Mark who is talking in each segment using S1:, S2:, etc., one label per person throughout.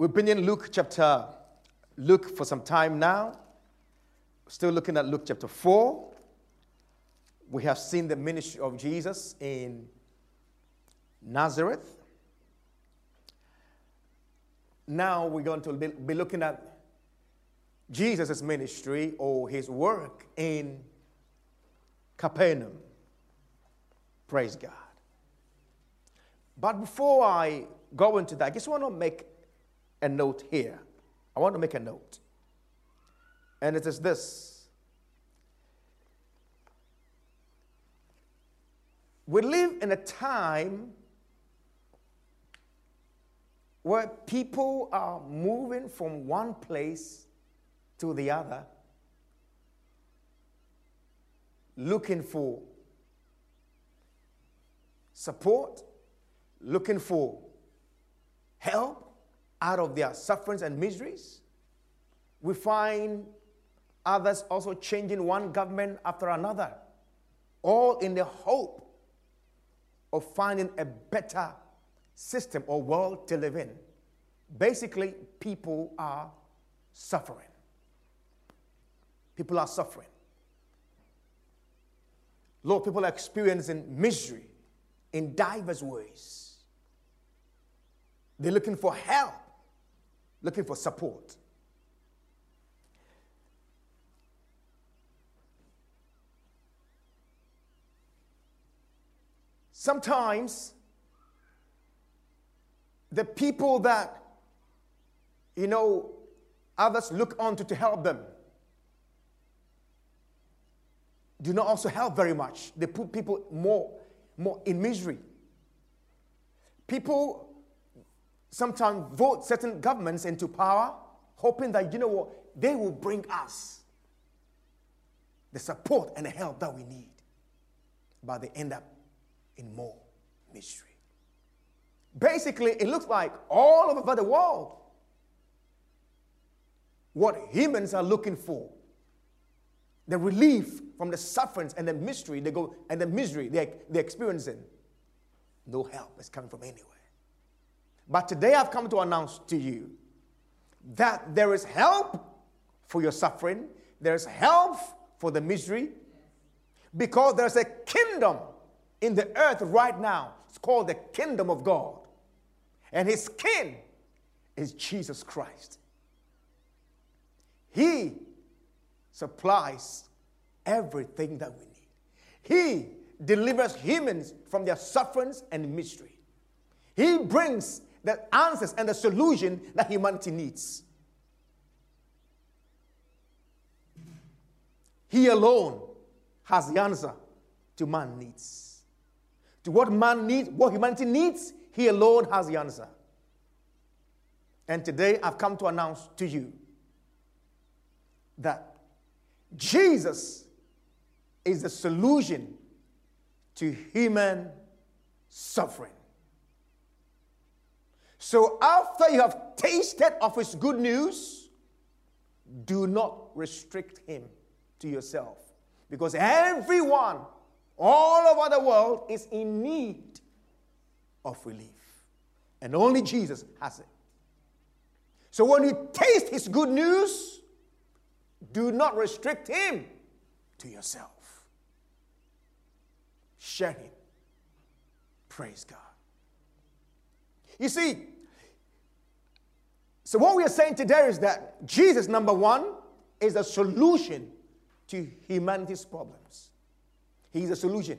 S1: We've been in Luke chapter, Luke for some time now. Still looking at Luke chapter 4. We have seen the ministry of Jesus in Nazareth. Now we're going to be looking at Jesus' ministry or his work in Capernaum. Praise God. But before I go into that, I just want to make a note here. I want to make a note. And it is this We live in a time where people are moving from one place to the other, looking for support, looking for help out of their sufferings and miseries. We find others also changing one government after another, all in the hope of finding a better system or world to live in. Basically, people are suffering. People are suffering. Lord, people are experiencing misery in diverse ways. They're looking for help, looking for support. Sometimes the people that, you know, others look onto to help them do not also help very much. They put people more, more in misery. People sometimes vote certain governments into power, hoping that, you know what, they will bring us the support and the help that we need. But they end up in more misery. Basically, it looks like all over the world, what humans are looking for, the relief from the sufferings and the mystery they go and the misery they're, they're experiencing, no help is coming from anywhere. But today I've come to announce to you that there is help for your suffering, there's help for the misery, because there's a kingdom in the earth right now. It's called the kingdom of God. And his king is Jesus Christ. He supplies everything that we need. He delivers humans from their sufferings and misery. He brings the answers and the solution that humanity needs. He alone has the answer to man needs. To what man needs, what humanity needs, he alone has the answer. And today I've come to announce to you that Jesus is the solution to human suffering. So after you have tasted of his good news, do not restrict him to yourself. Because everyone all over the world is in need of relief. And only Jesus has it. So when you taste his good news, do not restrict him to yourself. Share him. Praise God. You see, so what we are saying today is that Jesus, number one, is a solution to humanity's problems. He's a solution.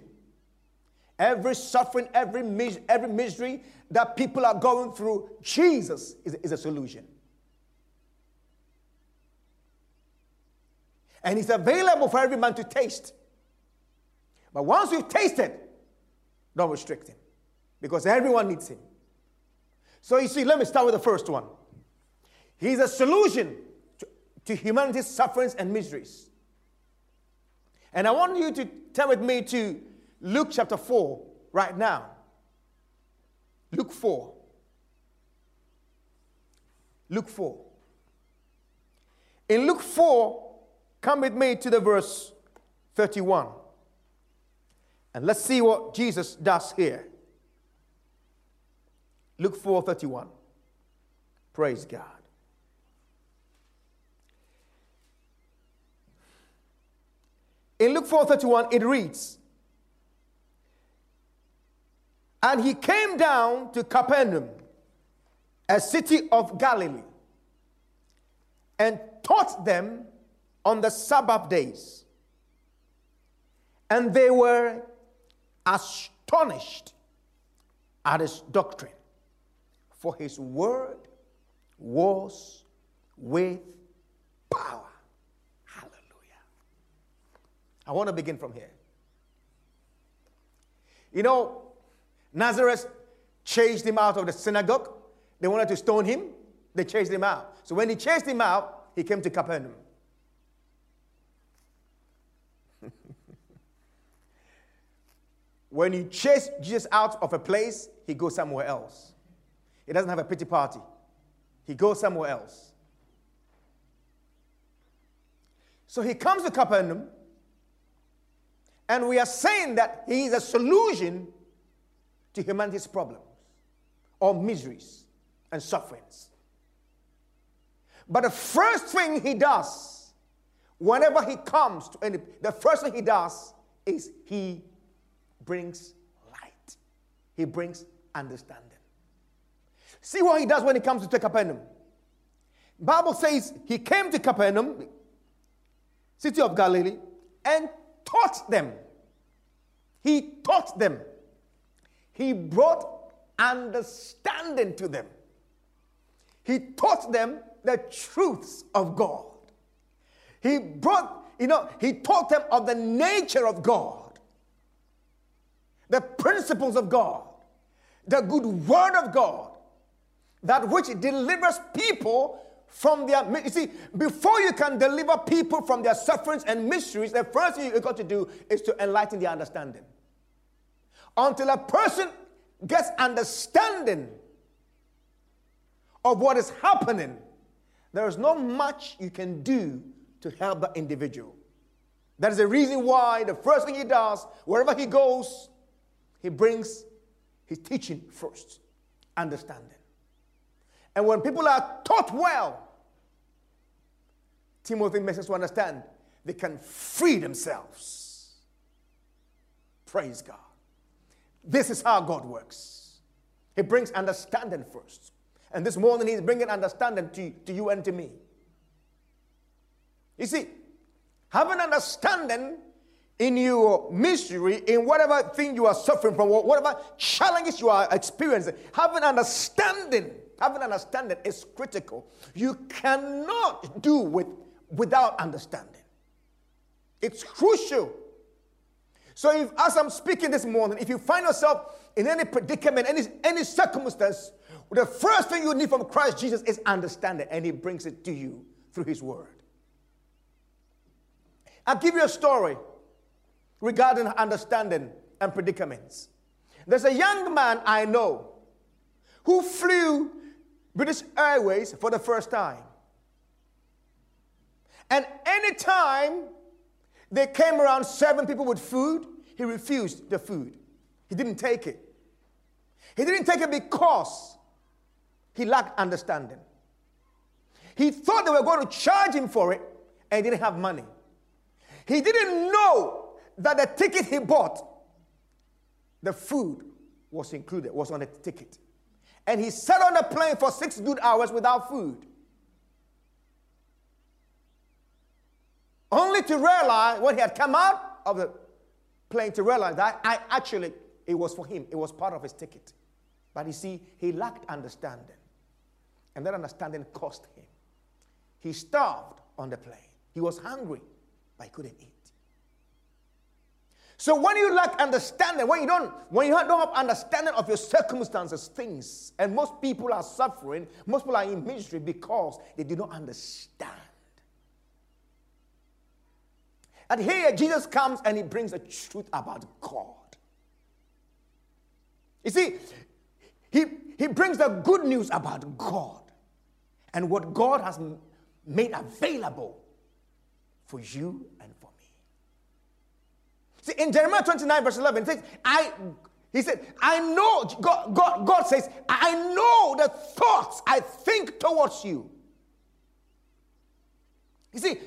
S1: Every suffering, every, mis- every misery that people are going through, Jesus is, is a solution. And He's available for every man to taste. But once you've tasted, don't restrict Him because everyone needs Him. So you see, let me start with the first one. He's a solution to, to humanity's sufferings and miseries. And I want you to turn with me to Luke chapter 4 right now. Luke 4. Luke 4. In Luke 4, come with me to the verse 31. And let's see what Jesus does here. Luke 4 31. Praise God. In Luke 4:31, it reads, And he came down to Capernaum, a city of Galilee, and taught them on the Sabbath days. And they were astonished at his doctrine, for his word was with power. Hallelujah. I want to begin from here. You know, Nazareth chased him out of the synagogue. They wanted to stone him. They chased him out. So when he chased him out, he came to Capernaum. when he chased Jesus out of a place, he goes somewhere else. He doesn't have a pity party. He goes somewhere else. So he comes to Capernaum, and we are saying that he is a solution to humanity's problems or miseries and sufferings. But the first thing he does, whenever he comes to any, the first thing he does is he brings light. He brings understanding. See what he does when he comes to Capernaum. Bible says he came to Capernaum, city of Galilee, and taught them. He taught them. He brought understanding to them. He taught them the truths of God. He brought, you know, he taught them of the nature of God, the principles of God, the good word of God, that which delivers people from their you see before you can deliver people from their sufferings and mysteries the first thing you got to do is to enlighten their understanding until a person gets understanding of what is happening, there is not much you can do to help the individual. That is the reason why the first thing he does, wherever he goes, he brings his teaching first, understanding. And when people are taught well, Timothy makes us to understand they can free themselves. Praise God. This is how God works. He brings understanding first. And this morning, He's bringing understanding to, to you and to me. You see, having understanding in your mystery, in whatever thing you are suffering from, whatever challenges you are experiencing, having understanding, having understanding is critical. You cannot do with without understanding. It's crucial so, if, as I'm speaking this morning, if you find yourself in any predicament, any, any circumstance, the first thing you need from Christ Jesus is understanding, and He brings it to you through His Word. I'll give you a story regarding understanding and predicaments. There's a young man I know who flew British Airways for the first time. And anytime they came around seven people with food. He refused the food. He didn't take it. He didn't take it because he lacked understanding. He thought they were going to charge him for it and he didn't have money. He didn't know that the ticket he bought, the food was included, was on the ticket. And he sat on the plane for six good hours without food. Only to realize when he had come out of the plane to realize that I actually, it was for him, it was part of his ticket. But you see, he lacked understanding. And that understanding cost him. He starved on the plane. He was hungry, but he couldn't eat. So when you lack understanding, when you don't, when you don't have understanding of your circumstances, things, and most people are suffering, most people are in misery because they do not understand. And here Jesus comes and he brings the truth about God. You see, he, he brings the good news about God and what God has made available for you and. See, in Jeremiah 29, verse 11, it says, I, He said, I know, God, God, God says, I know the thoughts I think towards you. You see,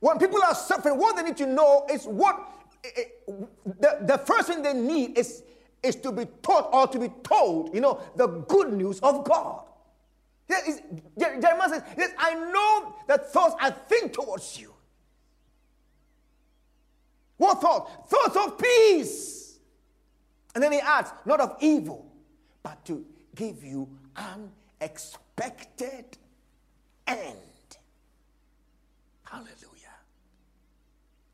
S1: when people are suffering, what they need to know is what eh, eh, the, the first thing they need is, is to be taught or to be told, you know, the good news of God. Jeremiah says, yes, I know the thoughts I think towards you. What thought? Thoughts of peace. And then he adds, not of evil, but to give you unexpected end. Hallelujah.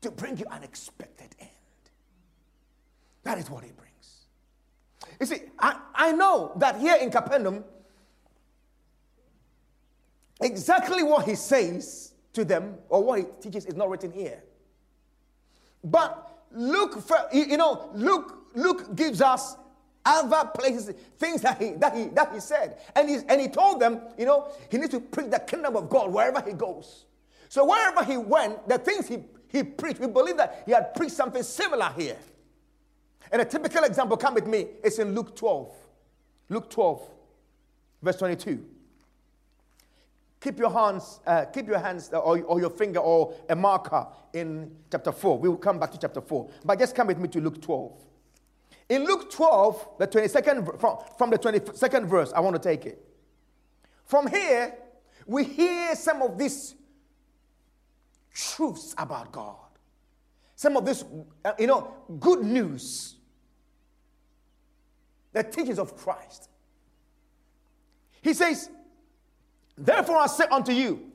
S1: To bring you unexpected end. That is what he brings. You see, I, I know that here in Capernaum, exactly what he says to them or what he teaches is not written here. But Luke, you know, Luke, Luke gives us other places, things that he that he that he said, and he and he told them, you know, he needs to preach the kingdom of God wherever he goes. So wherever he went, the things he he preached, we believe that he had preached something similar here. And a typical example, come with me, it's in Luke 12. Luke 12, verse 22. Keep your hands, uh, keep your hands uh, or, or your finger or a marker in chapter 4. We will come back to chapter 4. But just come with me to Luke 12. In Luke 12, the 22nd, from, from the 22nd verse, I want to take it. From here, we hear some of these truths about God. Some of this, uh, you know, good news. The teachings of Christ. He says, Therefore I say unto you,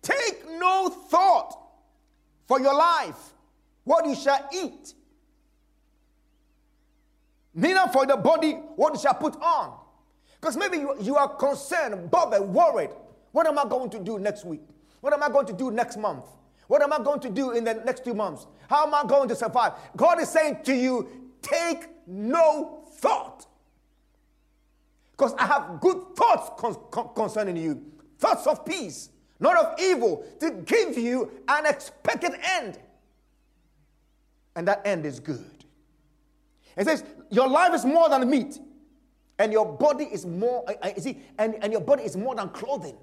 S1: take no thought for your life, what you shall eat, neither for the body, what you shall put on. Because maybe you, you are concerned, bothered, worried. What am I going to do next week? What am I going to do next month? What am I going to do in the next two months? How am I going to survive? God is saying to you, take no thought. Because I have good thoughts con- con- concerning you, thoughts of peace, not of evil, to give you an expected end. And that end is good. It says, Your life is more than meat, and your body is more, uh, uh, you see, and, and your body is more than clothing.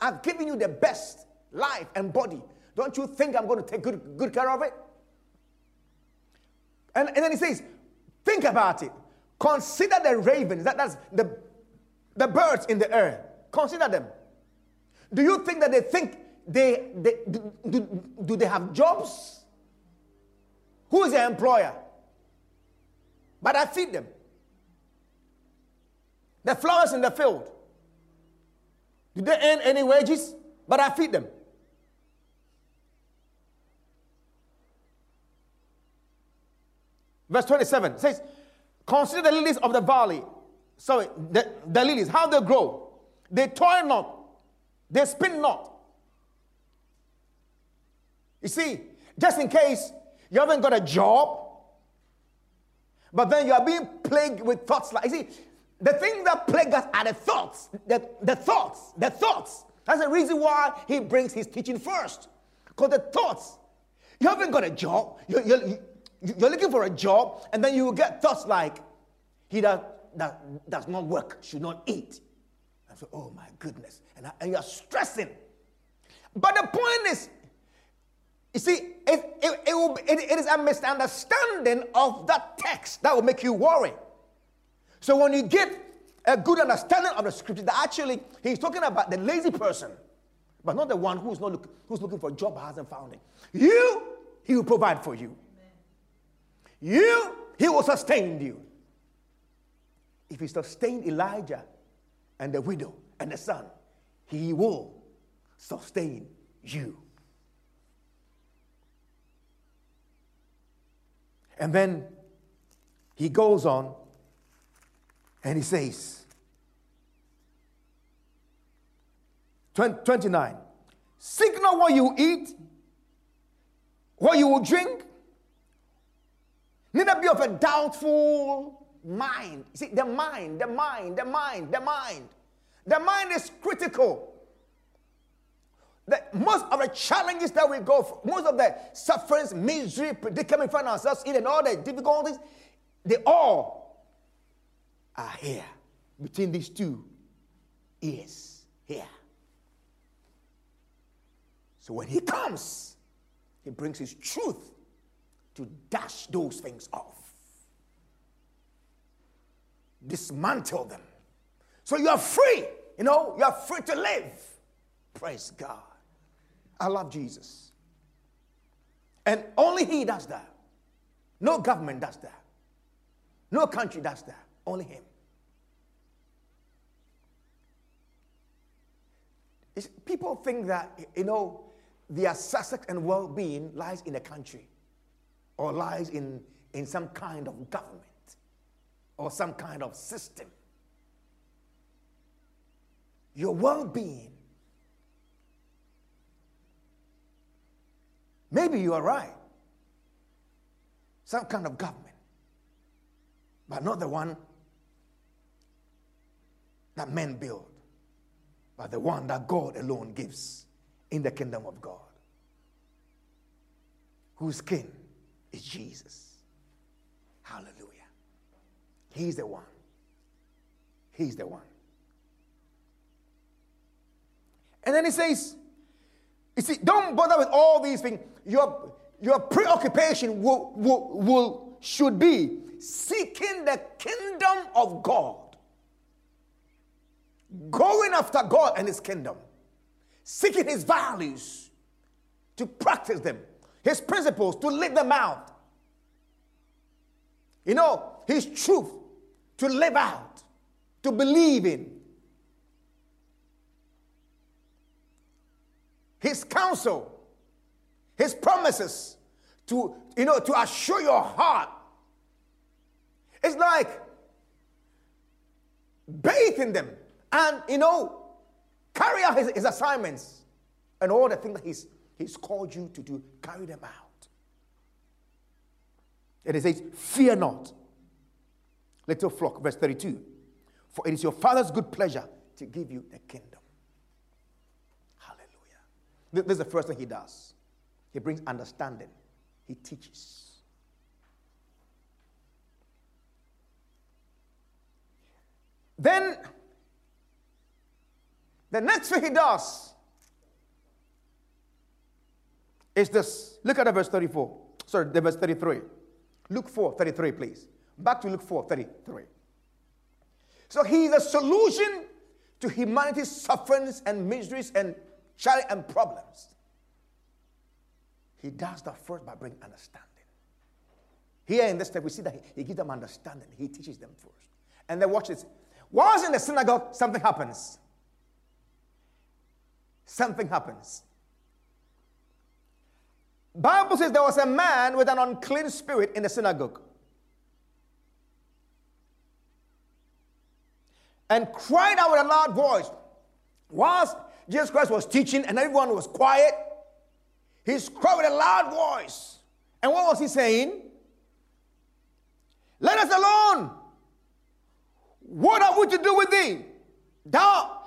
S1: I've given you the best life and body. Don't you think I'm going to take good, good care of it? And, and then he says, Think about it. Consider the ravens, that, that's the, the birds in the air. Consider them. Do you think that they think they, they do, do, do they have jobs? Who is their employer? But I feed them. The flowers in the field. Do they earn any wages? But I feed them. Verse 27 says, Consider the lilies of the valley. Sorry, the, the lilies, how they grow. They toil not, they spin not. You see, just in case you haven't got a job, but then you are being plagued with thoughts like, you see, the thing that plague us are the thoughts, the, the thoughts, the thoughts. That's the reason why he brings his teaching first. Because the thoughts, you haven't got a job, you, you, you're looking for a job, and then you will get thoughts like, he that, that does not work should not eat. And so, oh my goodness. And, and you're stressing. But the point is, you see, it, it, it, will, it, it is a misunderstanding of that text that will make you worry. So when you get a good understanding of the scripture, that actually he's talking about the lazy person, but not the one who's not look, who's looking for a job but hasn't found it. You, he will provide for you. You, he will sustain you. If he sustained Elijah and the widow and the son, he will sustain you. And then he goes on and he says, 29, seek not what you eat, what you will drink, Neither be of a doubtful mind. See, the mind, the mind, the mind, the mind. The mind is critical. that most of the challenges that we go through, most of the sufferings, misery, predicament find ourselves in, and all the difficulties, they all are here between these two ears here. So when he comes, he brings his truth to dash those things off, dismantle them. So you are free, you know, you are free to live. Praise God. I love Jesus. And only he does that. No government does that. No country does that. Only him. People think that, you know, their success and well being lies in a country or lies in, in some kind of government or some kind of system. Your well being, maybe you are right, some kind of government, but not the one that men build but the one that God alone gives in the kingdom of God, whose king is Jesus. Hallelujah. He's the one. He's the one. And then he says, you see, don't bother with all these things. Your, your preoccupation will, will, will, should be seeking the kingdom of God going after God and His kingdom, seeking His values to practice them, His principles to live them out. You know, His truth to live out, to believe in. His counsel, His promises to, you know, to assure your heart. It's like bathe in them and, you know, carry out his, his assignments and all the things that he's, he's called you to do, carry them out. And it says, Fear not, little flock, verse 32. For it is your Father's good pleasure to give you the kingdom. Hallelujah. This is the first thing he does. He brings understanding, he teaches. Then the next thing he does is this. Look at the verse 34. Sorry, the verse 33. Luke 4, 33, please. Back to Luke 4, 33. So he is a solution to humanity's sufferings and miseries and challenge and problems. He does that first by bringing understanding. Here in this step, we see that he, he gives them understanding. He teaches them first. And then watch this. Whilst in the synagogue, something happens something happens. Bible says there was a man with an unclean spirit in the synagogue. And cried out with a loud voice. Whilst Jesus Christ was teaching and everyone was quiet, he cried with a loud voice. And what was he saying? Let us alone. What have we to do with thee? Thou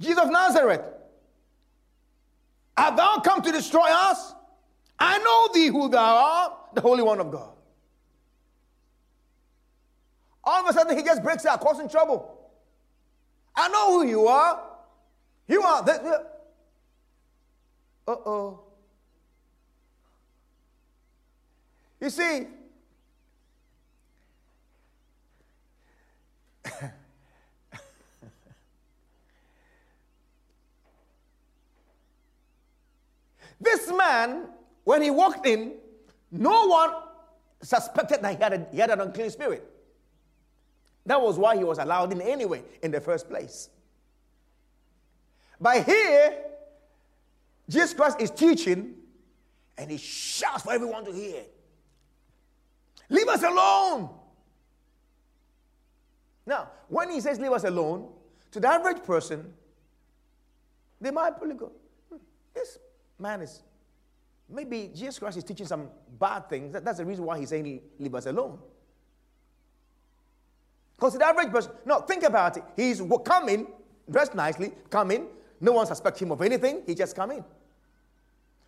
S1: Jesus of Nazareth, art thou come to destroy us? I know thee who thou art, the Holy One of God. All of a sudden, he just breaks out, causing trouble. I know who you are. You are the. Uh oh. You see, This man, when he walked in, no one suspected that he had, a, he had an unclean spirit. That was why he was allowed in anyway, in the first place. But here, Jesus Christ is teaching, and he shouts for everyone to hear. Leave us alone. Now, when he says leave us alone, to the average person, they might probably go, hmm, this man is maybe Jesus Christ is teaching some bad things. That, that's the reason why he's saying, Leave us alone. Because the average person, no, think about it. He's coming, dressed nicely, coming, No one suspects him of anything. He just come in.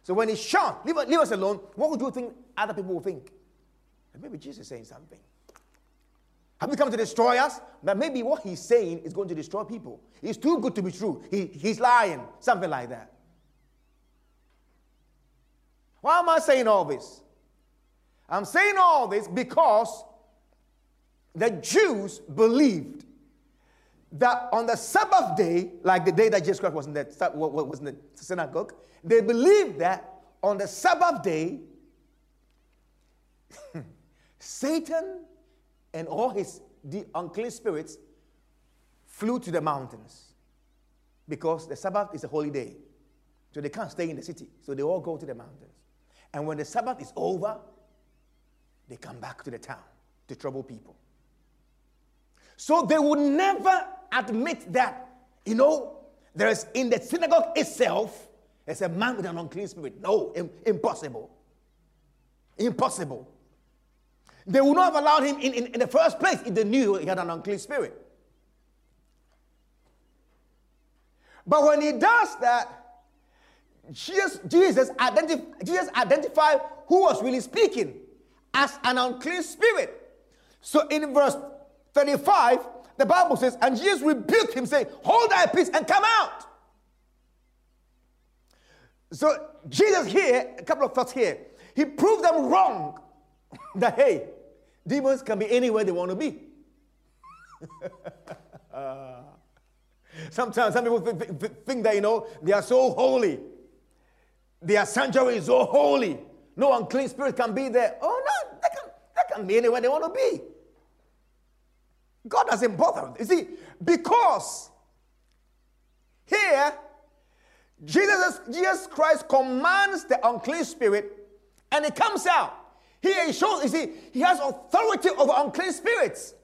S1: So when he's shot, leave, leave us alone, what would you think other people will think? Maybe Jesus is saying something. Have you come to destroy us? But maybe what he's saying is going to destroy people. He's too good to be true. He, he's lying. Something like that. Why am I saying all this? I'm saying all this because the Jews believed that on the Sabbath day, like the day that Jesus Christ was in the, was in the synagogue, they believed that on the Sabbath day, Satan and all his unclean spirits flew to the mountains because the Sabbath is a holy day. So they can't stay in the city. So they all go to the mountains. And when the Sabbath is over, they come back to the town to trouble people. So they would never admit that, you know, there is in the synagogue itself, there's a man with an unclean spirit. No, impossible. Impossible. They would not have allowed him in, in, in the first place if they knew he had an unclean spirit. But when he does that, Jesus, Jesus, identif- Jesus identified who was really speaking as an unclean spirit. So in verse 35, the Bible says, and Jesus rebuked him, saying, Hold thy peace and come out. So Jesus here, a couple of thoughts here, he proved them wrong that hey, demons can be anywhere they want to be. uh, sometimes some people think, think, think that you know they are so holy, their sanctuary is so holy. No unclean spirit can be there. Oh no, they can, they can be anywhere they want to be. God doesn't bother. You see, because here Jesus, Jesus Christ commands the unclean spirit and it comes out. Here he shows, you see, he has authority over unclean spirits.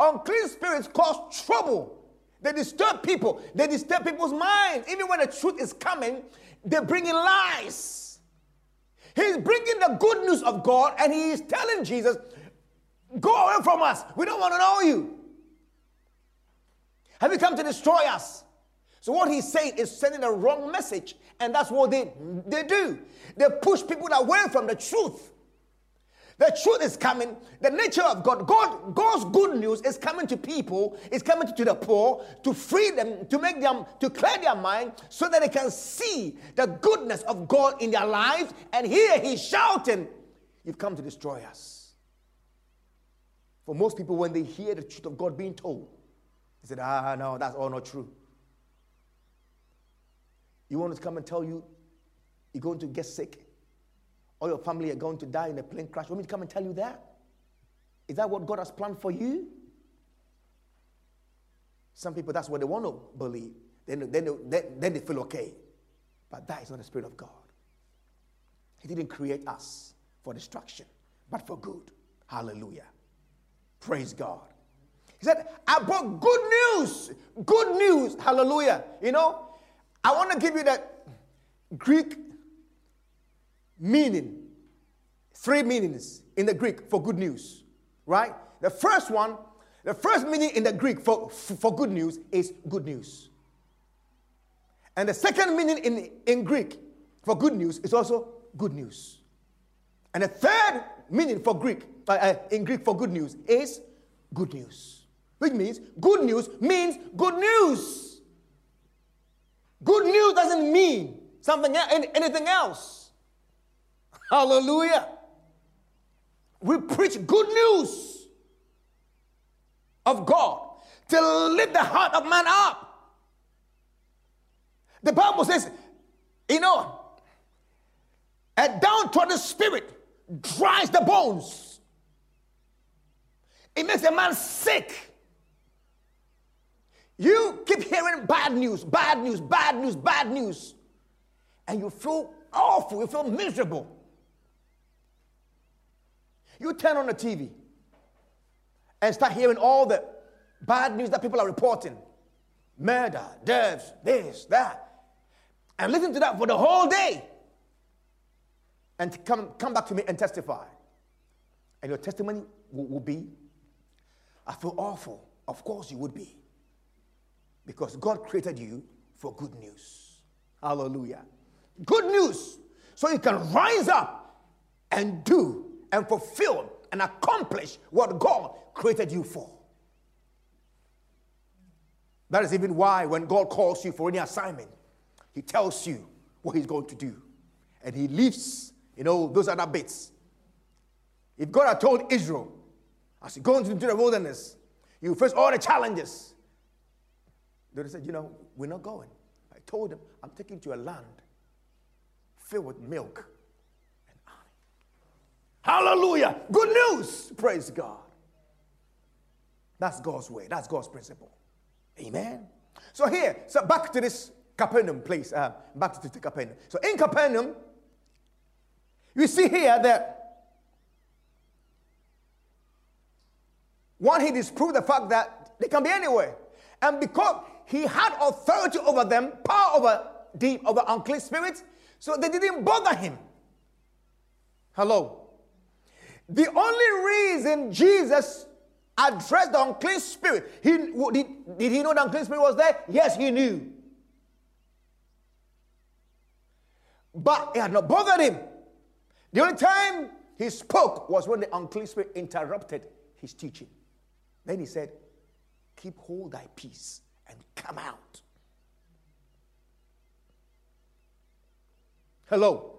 S1: Unclean spirits cause trouble. They disturb people. They disturb people's minds. Even when the truth is coming, they're bringing lies. He's bringing the good news of God and he is telling Jesus, Go away from us. We don't want to know you. Have you come to destroy us? So, what he's saying is sending a wrong message. And that's what they, they do. They push people away from the truth. The truth is coming. The nature of God, God, God's good news is coming to people, is coming to the poor, to free them, to make them, to clear their mind, so that they can see the goodness of God in their lives. And here he's shouting, You've come to destroy us. For most people, when they hear the truth of God being told, they said, Ah, no, that's all not true. You want to come and tell you you're going to get sick? Or your family are going to die in a plane crash. Want me to come and tell you that? Is that what God has planned for you? Some people, that's what they want to believe. Then, then, then, then they feel okay. But that is not the Spirit of God. He didn't create us for destruction, but for good. Hallelujah. Praise God. He said, I brought good news. Good news. Hallelujah. You know, I want to give you that Greek meaning, three meanings in the Greek for good news, right? The first one, the first meaning in the Greek for, for good news is good news. And the second meaning in, in Greek for good news is also good news. And the third meaning for Greek, uh, uh, in Greek for good news is good news. Which means good news means good news. Good news doesn't mean something anything else. Hallelujah. We preach good news of God to lift the heart of man up. The Bible says, you know, a downtrodden spirit dries the bones. It makes a man sick. You keep hearing bad news, bad news, bad news, bad news, and you feel awful, you feel miserable. You turn on the TV and start hearing all the bad news that people are reporting murder, deaths, this, that. And listen to that for the whole day. And come, come back to me and testify. And your testimony will, will be I feel awful. Of course, you would be. Because God created you for good news. Hallelujah. Good news. So you can rise up and do and fulfill and accomplish what God created you for. That is even why when God calls you for any assignment, He tells you what He's going to do. And He leaves, you know, those other bits. If God had told Israel, as you go into the wilderness, you face all the challenges, they said, you know, we're not going. I told them, I'm taking you to a land filled with milk. Hallelujah. Good news. Praise God. That's God's way. That's God's principle. Amen. So here, so back to this Capernaum place. Uh, back to, to Capernaum. So in Capernaum, you see here that one, he disproved the fact that they can be anywhere. And because he had authority over them, power over deep, over unclean spirits, so they didn't bother him. Hello. The only reason Jesus addressed the unclean spirit, he, did, did he know the unclean spirit was there? Yes, he knew. But it had not bothered him. The only time he spoke was when the unclean spirit interrupted his teaching. Then he said, Keep hold thy peace and come out. Hello.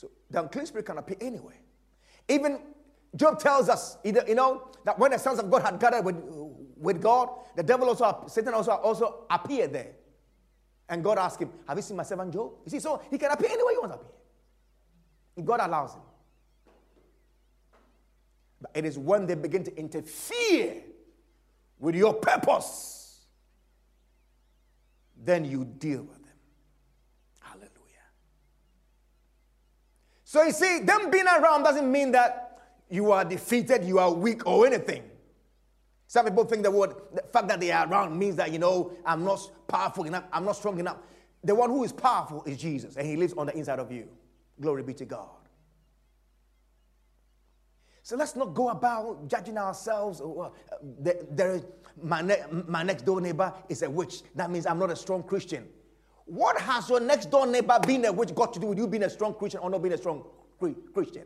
S1: So the unclean spirit can appear anywhere. Even Job tells us, you know, that when the sons of God had gathered with, with God, the devil also, Satan also, also appeared there. And God asked him, Have you seen my servant Job? You see, so he can appear anywhere he wants to appear. If God allows him. But it is when they begin to interfere with your purpose, then you deal with. Hallelujah. So you see, them being around doesn't mean that you are defeated, you are weak, or anything. Some people think the word, the fact that they are around means that, you know, I'm not powerful enough, I'm not strong enough. The one who is powerful is Jesus, and he lives on the inside of you. Glory be to God. So let's not go about judging ourselves. Uh, well, uh, there is, my, ne- my next door neighbor is a witch. That means I'm not a strong Christian. What has your next door neighbor being a witch got to do with you being a strong Christian or not being a strong Christian?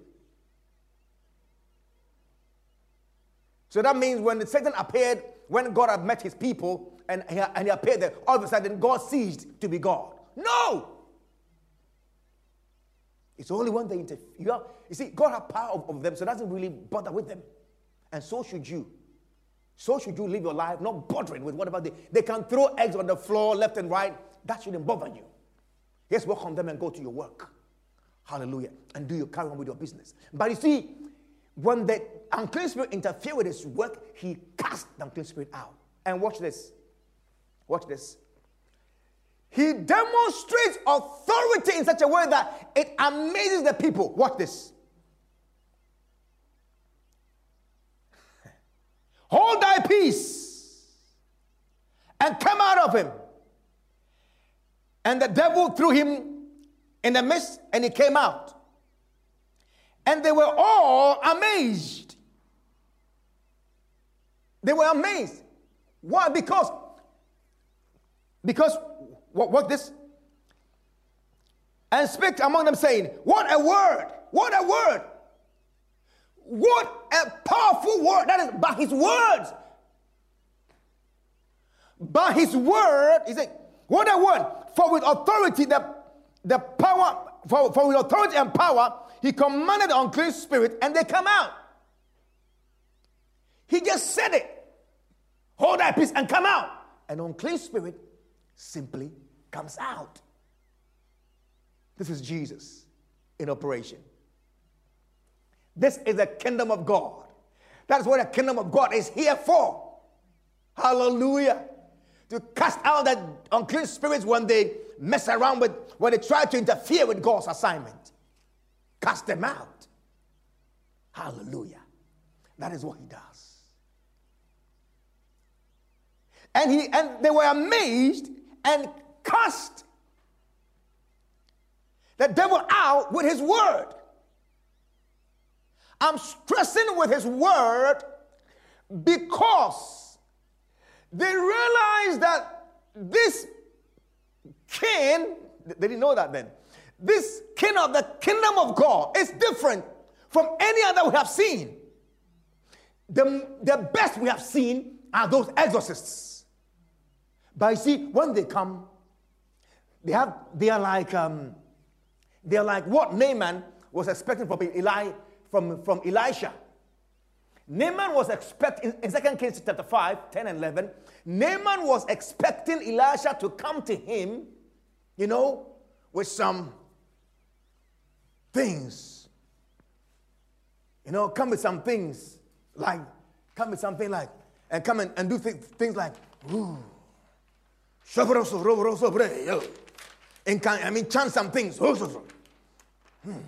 S1: So that means when Satan appeared, when God had met his people and he, and he appeared there, all of a sudden God ceased to be God. No! It's only when they interfere. You, you see, God has power over them, so doesn't really bother with them. And so should you. So should you live your life, not bothering with whatever they they can throw eggs on the floor left and right. That shouldn't bother you. Yes, welcome them and go to your work. Hallelujah. And do your carry on with your business. But you see, when the unclean spirit interfered with his work, he cast the unclean spirit out. And watch this. Watch this. He demonstrates authority in such a way that it amazes the people. Watch this. Hold thy peace and come out of him. And the devil threw him in the midst and he came out. And they were all amazed. They were amazed. Why? Because, because what, what this? And speak among them, saying, What a word! What a word! What a powerful word! That is by his words. By his word, he said, What a word! For with authority, the, the power, for, for with authority and power, he commanded the unclean spirit, and they come out. He just said it. Hold that peace and come out. An unclean spirit simply comes out. This is Jesus in operation. This is the kingdom of God. That's what the kingdom of God is here for. Hallelujah. To cast out that unclean spirits when they mess around with, when they try to interfere with God's assignment. Cast them out. Hallelujah. That is what he does. And he and they were amazed and cast the devil out with his word. I'm stressing with his word because they realized that this king, they didn't know that then. This king of the kingdom of God is different from any other we have seen. The, the best we have seen are those exorcists. But you see, when they come, they have they are like um, they are like what Naaman was expecting from Eli from, from Elisha. Naaman was expecting in 2 Kings chapter 5, 10 and 11, Naaman was expecting Elisha to come to him, you know, with some things. You know, come with some things like, come with something like, and come and, and do th- things like, ooh, I mean, chant some things. Hmm.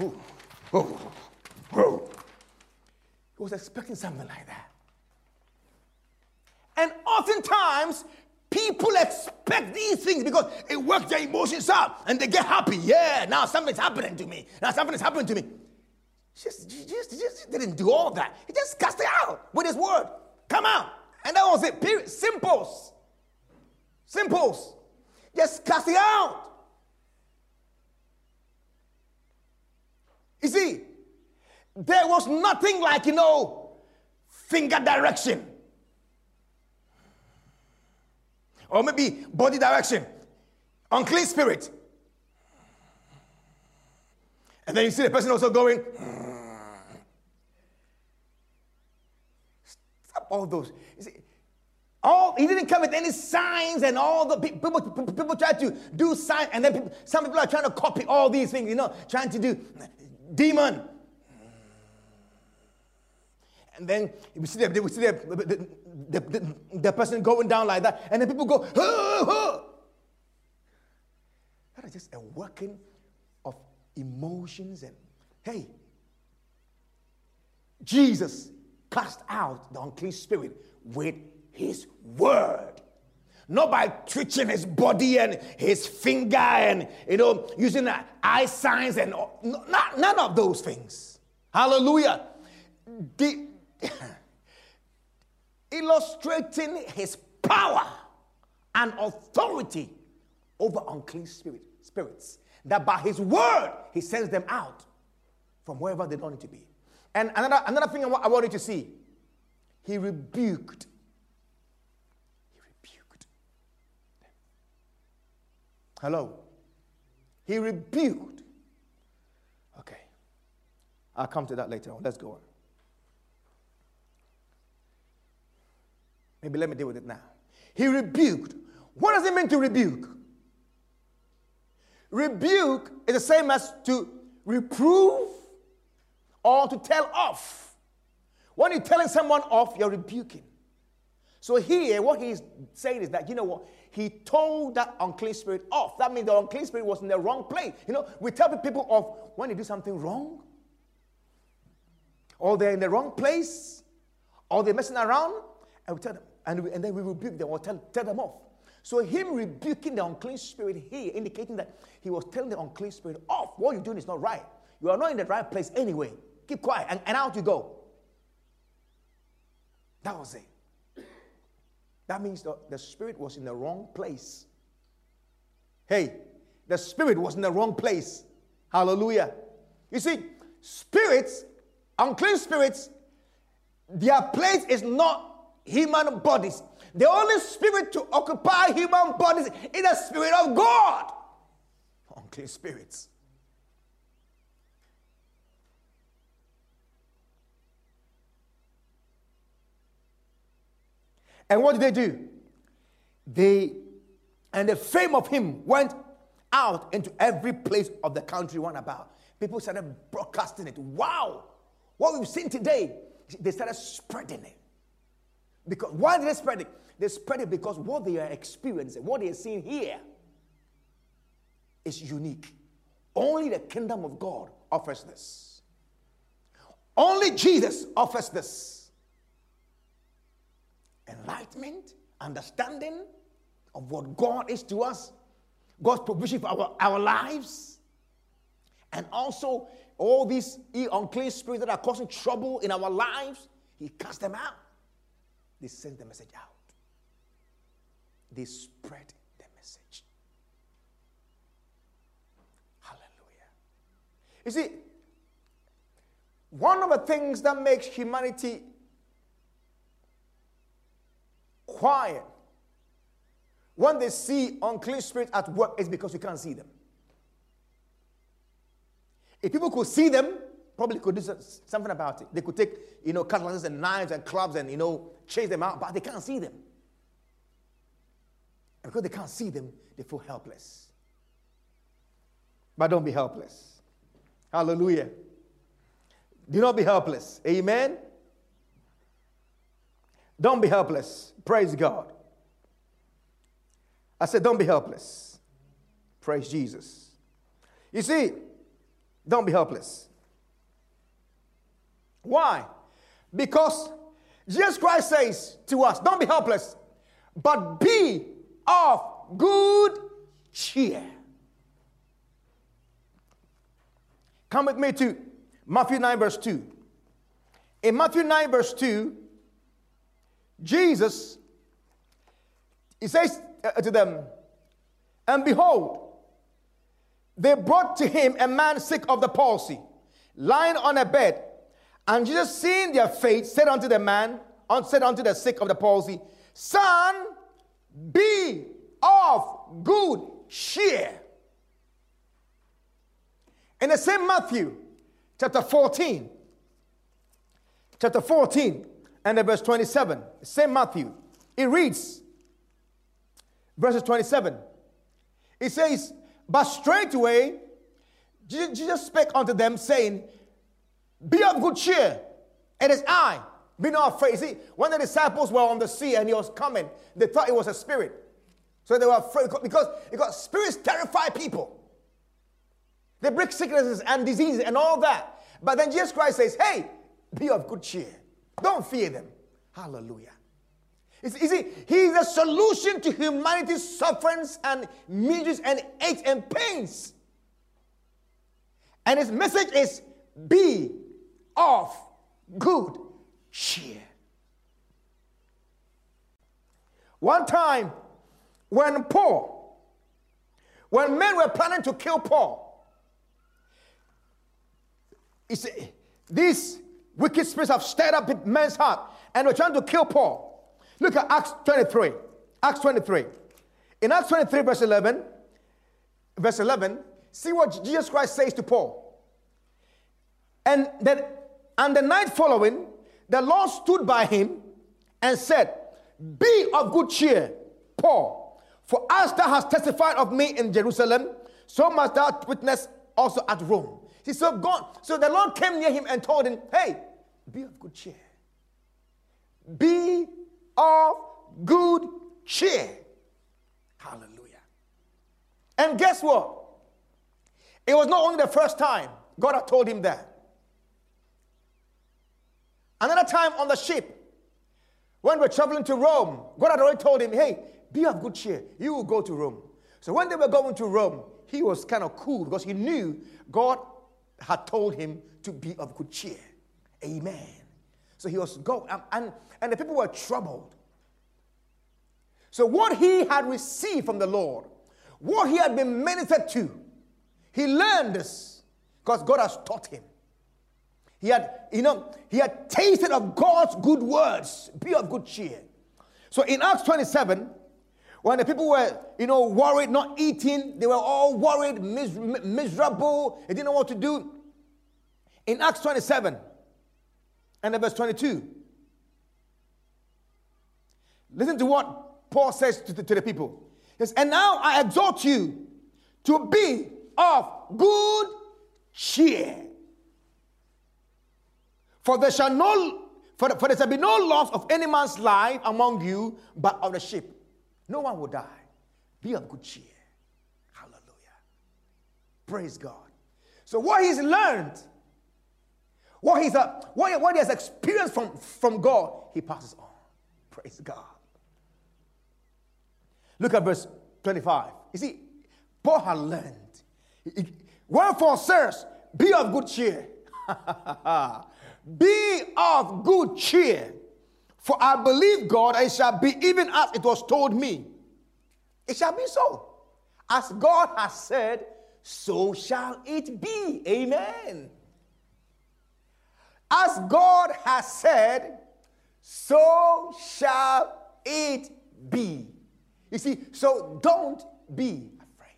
S1: Ooh, ooh, ooh. He was expecting something like that. And oftentimes, people expect these things because it works their emotions up and they get happy. Yeah, now something's happening to me. Now something's happening to me. Just, just, just didn't do all that. He just cast it out with his word. Come out. And that was it. Period. Simples. Simples. Just cast it out. You see, there was nothing like, you know, finger direction. Or maybe body direction. Unclean spirit. And then you see the person also going, stop all those. You see, all he didn't come with any signs and all the people people try to do signs and then people, some people are trying to copy all these things you know trying to do demon and then we see the, we see the, the, the, the, person going down like that, and then people go, huh, huh. That is just a working of emotions and hey, Jesus cast out the unclean spirit with his word. Not by twitching his body and his finger and, you know, using eye signs and not, none of those things. Hallelujah. The, illustrating his power and authority over unclean spirit, spirits. That by his word, he sends them out from wherever they don't need to be. And another, another thing I, I want you to see, he rebuked. He rebuked them. Hello? He rebuked. Okay. I'll come to that later on. Let's go on. Maybe let me deal with it now. He rebuked. What does it mean to rebuke? Rebuke is the same as to reprove or to tell off. When you're telling someone off, you're rebuking. So here, what he's saying is that, you know what? He told that unclean spirit off. That means the unclean spirit was in the wrong place. You know, we tell the people off when they do something wrong, or they're in the wrong place, or they're messing around, and we tell them, and, we, and then we rebuke them or tell, tell them off. So him rebuking the unclean spirit here, indicating that he was telling the unclean spirit off. What you're doing is not right. You are not in the right place anyway. Keep quiet, and, and out you go. That was it. That means the, the spirit was in the wrong place. Hey, the spirit was in the wrong place. Hallelujah. You see, spirits, unclean spirits, their place is not human bodies. The only spirit to occupy human bodies is the Spirit of God. Unclean spirits. And what did they do? They, and the fame of him went out into every place of the country one about. People started broadcasting it. Wow! What we've seen today, they started spreading it. Because why did they spread it? They spread it because what they are experiencing, what they are seeing here, is unique. Only the kingdom of God offers this. Only Jesus offers this. Enlightenment, understanding of what God is to us, God's provision for our, our lives, and also all these unclean spirits that are causing trouble in our lives, He casts them out. they sent the message out. They spread the message. Hallelujah. You see, one of the things that makes humanity quiet when they see unclean spirits at work it's because we can't see them. If people could see them, probably could do something about it. They could take, you know, cutlasses and knives and clubs and, you know, chase them out, but they can't see them. And because they can't see them, they feel helpless. But don't be helpless. Hallelujah. Do not be helpless. Amen. Don't be helpless. Praise God. I said, don't be helpless. Praise Jesus. You see, don't be helpless. Why? Because Jesus Christ says to us, don't be helpless, but be of good cheer. Come with me to Matthew 9, verse 2. In Matthew 9, verse 2, Jesus, he says uh, to them, And behold, they brought to him a man sick of the palsy, lying on a bed. And Jesus, seeing their faith, said unto the man, said unto the sick of the palsy, Son, be of good cheer. In the same Matthew, chapter 14, chapter 14, and the verse 27, same Matthew, it reads, verses 27, it says, But straightway Jesus spake unto them, saying, Be of good cheer, it is I, be not afraid. See, when the disciples were on the sea and he was coming, they thought it was a spirit. So they were afraid because, because spirits terrify people. They bring sicknesses and diseases and all that. But then Jesus Christ says, Hey, be of good cheer. Don't fear them. Hallelujah. You see, He's a solution to humanity's sufferings and miseries and aches and pains. And His message is be of good cheer. One time, when Paul, when men were planning to kill Paul, he said, these wicked spirits have stirred up men's heart and were trying to kill Paul. Look at Acts 23. Acts 23. In Acts 23, verse 11, verse 11, see what Jesus Christ says to Paul. And then, and the night following, the Lord stood by him and said, Be of good cheer, Paul, for as thou hast testified of me in Jerusalem, so must thou witness also at Rome. See, so God, so the Lord came near him and told him, Hey, be of good cheer. Be of good cheer. Hallelujah. And guess what? It was not only the first time God had told him that. Another time on the ship, when we're traveling to Rome, God had already told him, Hey, be of good cheer. You will go to Rome. So when they were going to Rome, he was kind of cool because he knew God had told him to be of good cheer. Amen. So he was going, um, and, and the people were troubled. So, what he had received from the Lord, what he had been ministered to, he learned this because God has taught him. He had, you know, he had tasted of God's good words. Be of good cheer. So in Acts 27, when the people were, you know, worried, not eating, they were all worried, mis- miserable, they didn't know what to do. In Acts 27 and the verse 22, listen to what Paul says to the, to the people. He says, And now I exhort you to be of good cheer. For there shall no for, for there shall be no loss of any man's life among you, but of the sheep. No one will die. Be of good cheer. Hallelujah. Praise God. So, what he's learned, what, he's, uh, what, what he has experienced from, from God, he passes on. Praise God. Look at verse 25. You see, Paul had learned. Wherefore, sirs, be of good cheer. be of good cheer For I believe God, and it shall be even as it was told me. It shall be so. As God has said, so shall it be. Amen. As God has said, so shall it be. You see, so don't be afraid.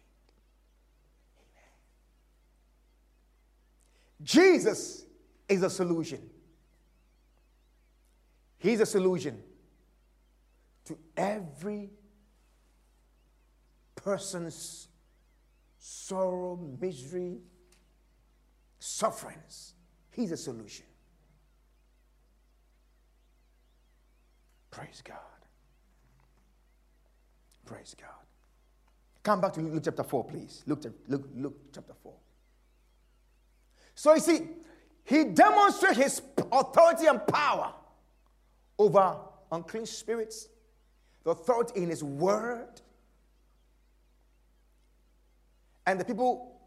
S1: Jesus is a solution. He's a solution to every person's sorrow, misery, sufferings. He's a solution. Praise God. Praise God. Come back to Luke chapter 4, please. Luke, Luke, Luke chapter 4. So you see, he demonstrates his authority and power over unclean spirits, the authority in his word. And the people,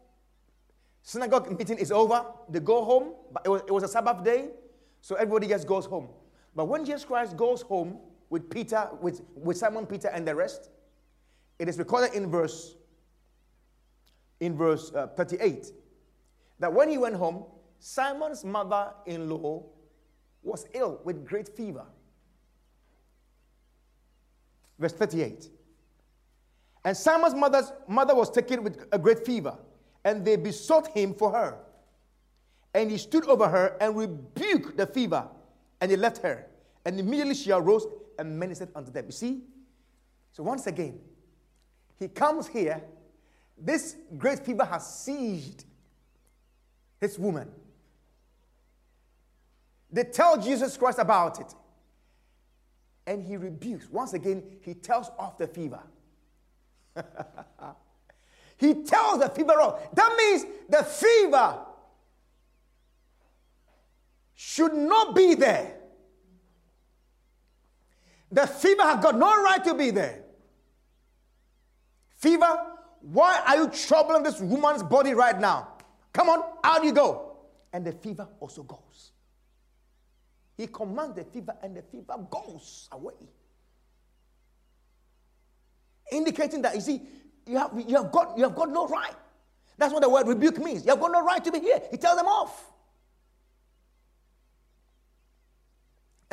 S1: synagogue meeting is over, they go home, but it was, it was a Sabbath day, so everybody just goes home. But when Jesus Christ goes home with Peter, with, with Simon Peter and the rest, it is recorded in verse in verse uh, 38 that when he went home, Simon's mother-in-law was ill with great fever. Verse 38. And Simon's mother's mother was taken with a great fever, and they besought him for her. And he stood over her and rebuked the fever, and he left her. And immediately she arose and ministered unto them. You see? So once again, he comes here. This great fever has seized his woman. They tell Jesus Christ about it. And he rebukes. Once again, he tells off the fever. he tells the fever off. That means the fever should not be there. The fever has got no right to be there. Fever, why are you troubling this woman's body right now? Come on, out you go. And the fever also goes. He commands the fever, and the fever goes away. Indicating that, you see, you have, you have, got, you have got no right. That's what the word rebuke means. You have got no right to be here. He tells them off.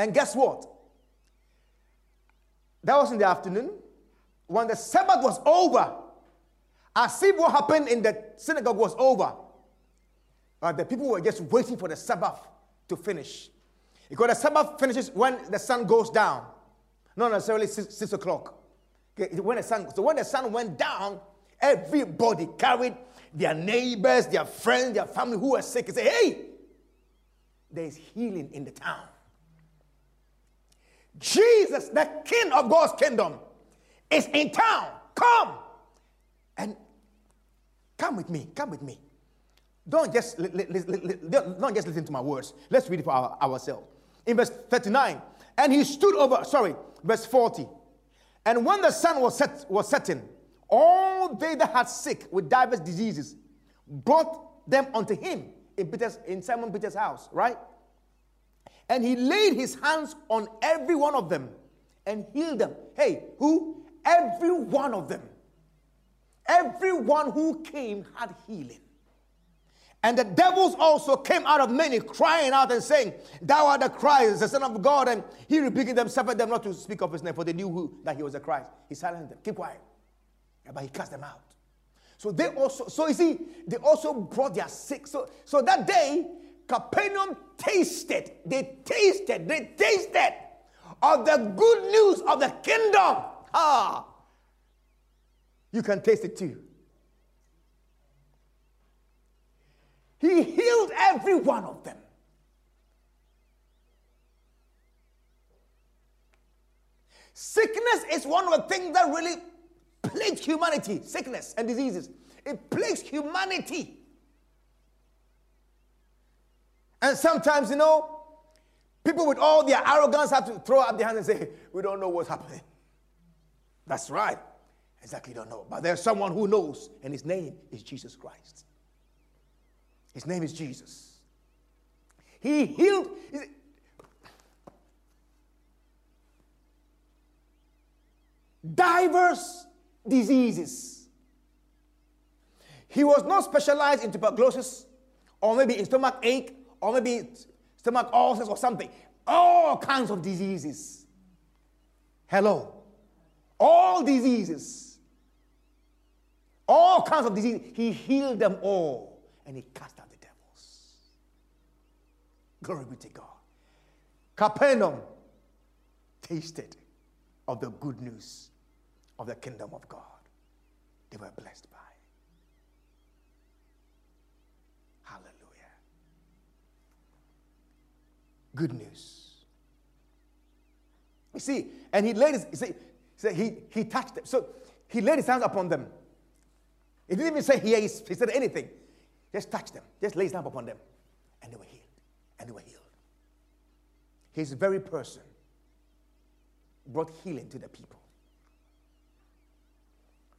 S1: And guess what? That was in the afternoon when the Sabbath was over, as if what happened in the synagogue was over, uh, the people were just waiting for the Sabbath to finish. Because the Sabbath finishes when the sun goes down, not necessarily six, six o'clock. Okay, when the sun, so when the sun went down, everybody carried their neighbors, their friends, their family who were sick and say, Hey, there's healing in the town. Jesus, the King of God's kingdom, is in town. Come. And come with me. Come with me. Don't just, li- li- li- don't just listen to my words. Let's read it for our, ourselves. In verse 39, and he stood over, sorry, verse 40. And when the sun was, set, was setting, all they that had sick with divers diseases brought them unto him in, Peter's, in Simon Peter's house, right? And he laid his hands on every one of them and healed them. Hey, who? Every one of them, everyone who came had healing. And the devils also came out of many, crying out and saying, Thou art the Christ, the Son of God. And he rebuked them, suffered them not to speak of his name, for they knew who, that he was the Christ. He silenced them, keep quiet. But he cast them out. So they also, so you see, they also brought their sick. So, so that day, Capernaum tasted, they tasted, they tasted of the good news of the kingdom. Ah, you can taste it too. He healed every one of them. Sickness is one of the things that really plagues humanity. Sickness and diseases. It plagues humanity. And sometimes, you know, people with all their arrogance have to throw up their hands and say, We don't know what's happening. That's right. Exactly, don't know. But there's someone who knows, and his name is Jesus Christ. His name is Jesus. He healed. diverse diseases. He was not specialized in tuberculosis or maybe in stomach ache or maybe stomach ulcers or something. All kinds of diseases. Hello. All diseases. All kinds of diseases. He healed them all and he cast out the devils. Glory be to God. Capernaum tasted of the good news of the kingdom of God. They were blessed by it. Hallelujah. Good news. You see, and he laid his, he, said, he, he touched them. So he laid his hands upon them. He didn't even say he, he said anything. Just touched them. Just laid his hands upon them. And they were healed. And they were healed. His very person brought healing to the people.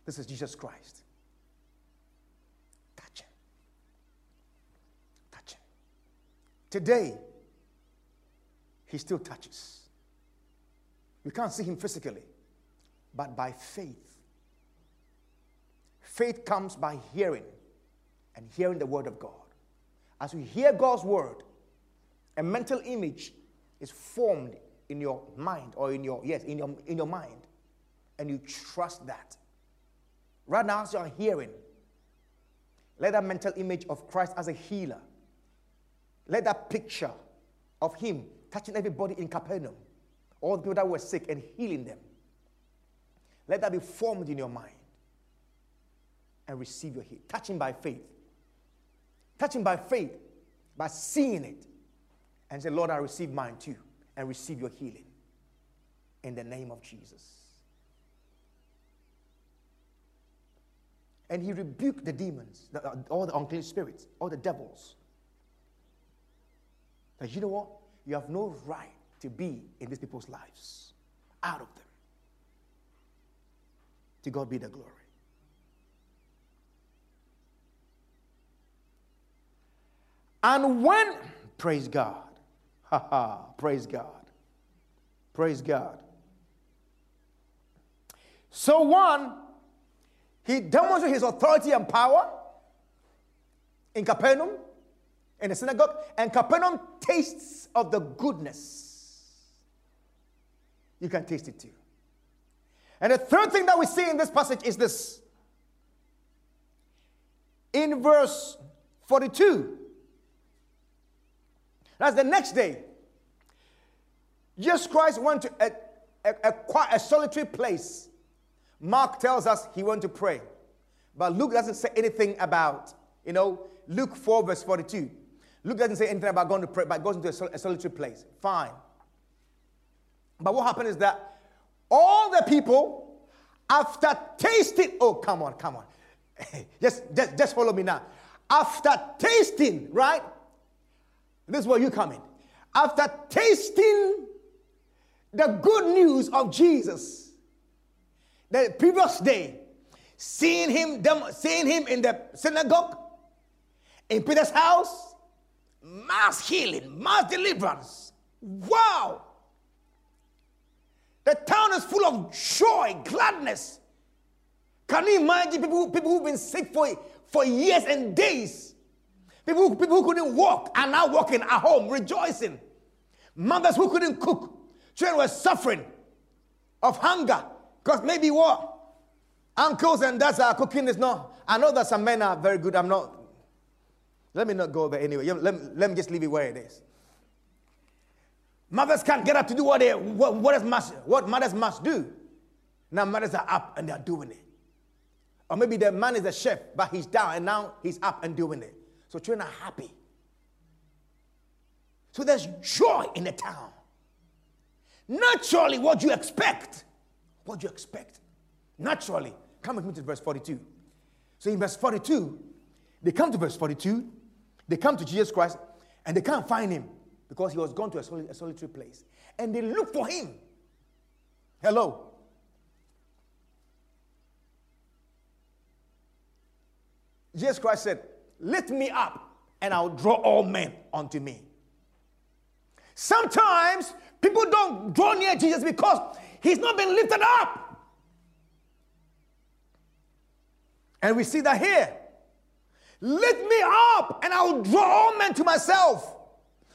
S1: This is Jesus Christ. Touch him. Touch him. Today, he still touches. We can't see him physically, but by faith. Faith comes by hearing and hearing the word of God. As we hear God's word, a mental image is formed in your mind or in your yes in your in your mind and you trust that right now as you're hearing let that mental image of christ as a healer let that picture of him touching everybody in capernaum all the people that were sick and healing them let that be formed in your mind and receive your healing touching by faith touching by faith by seeing it and say lord i receive mine too and receive your healing in the name of Jesus. And he rebuked the demons, the, all the unclean spirits, all the devils. That you know what? You have no right to be in these people's lives. Out of them. To God be the glory. And when, praise God, Ha ha. Praise God. Praise God. So, one, he demonstrated his authority and power in Capernaum, in the synagogue, and Capernaum tastes of the goodness. You can taste it too. And the third thing that we see in this passage is this. In verse 42, that's the next day. Jesus Christ went to a, a, a, a solitary place. Mark tells us he went to pray. But Luke doesn't say anything about, you know, Luke 4, verse 42. Luke doesn't say anything about going to pray, but goes into a, sol- a solitary place. Fine. But what happened is that all the people, after tasting, oh, come on, come on. just, just, just follow me now. After tasting, right? This is where you come in. After tasting the good news of Jesus, the previous day, seeing him, seeing him in the synagogue, in Peter's house, mass healing, mass deliverance. Wow! The town is full of joy, gladness. Can you imagine people, people who've been sick for, for years and days? People, people who couldn't walk are now walking at home, rejoicing. Mothers who couldn't cook, children were suffering of hunger because maybe what? Uncles and dads are cooking is not. I know that some men are very good. I'm not. Let me not go there anyway. Let, let me just leave it where it is. Mothers can't get up to do what they what, what, must, what mothers must do. Now mothers are up and they're doing it. Or maybe the man is a chef, but he's down and now he's up and doing it. So children are happy. So there's joy in the town. Naturally, what you expect. What you expect. Naturally. Come with me to verse 42. So in verse 42, they come to verse 42, they come to Jesus Christ and they can't find him because he was gone to a, soli- a solitary place. And they look for him. Hello. Jesus Christ said, Lift me up and I'll draw all men unto me. Sometimes people don't draw near Jesus because he's not been lifted up. And we see that here. Lift me up, and I will draw all men to myself.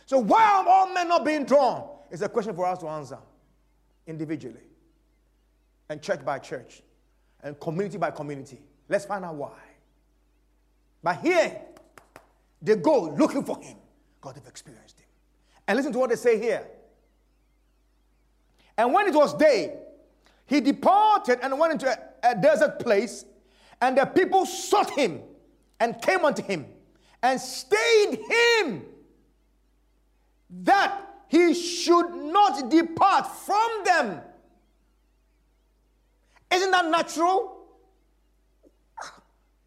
S1: So, why are all men not being drawn? It's a question for us to answer individually, and church by church, and community by community. Let's find out why. But here, they go looking for him. because they've experienced him. And listen to what they say here. And when it was day, he departed and went into a, a desert place, and the people sought him and came unto him and stayed him that he should not depart from them. Isn't that natural?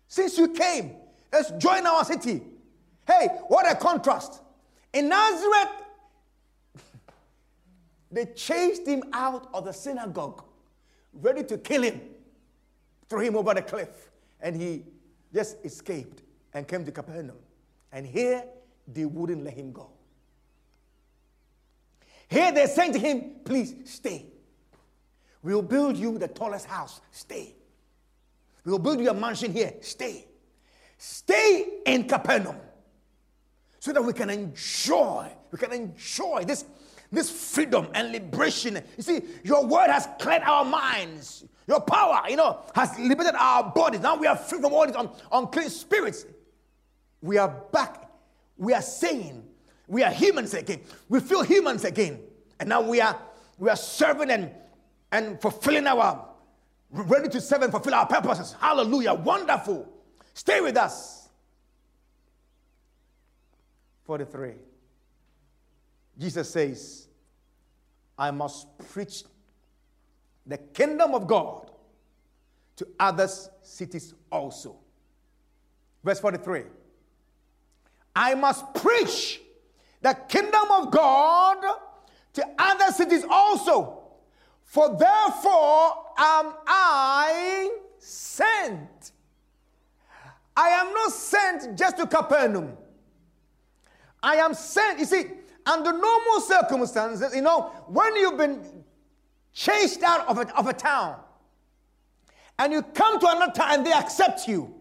S1: Since you came, let's join our city. Hey, what a contrast. In Nazareth, they chased him out of the synagogue, ready to kill him, throw him over the cliff. And he just escaped and came to Capernaum. And here, they wouldn't let him go. Here, they're saying to him, Please stay. We'll build you the tallest house. Stay. We'll build you a mansion here. Stay. Stay in Capernaum so that we can enjoy, we can enjoy this, this freedom and liberation. You see, your word has cleared our minds. Your power, you know, has liberated our bodies. Now we are free from all these un- unclean spirits. We are back. We are sane. we are humans again. We feel humans again. And now we are we are serving and, and fulfilling our ready to serve and fulfill our purposes. Hallelujah. Wonderful. Stay with us. 43. Jesus says, I must preach the kingdom of God to other cities also. Verse 43. I must preach the kingdom of God to other cities also. For therefore am I sent. I am not sent just to Capernaum. I am sent. You see, under normal circumstances, you know, when you've been chased out of a, of a town and you come to another town and they accept you,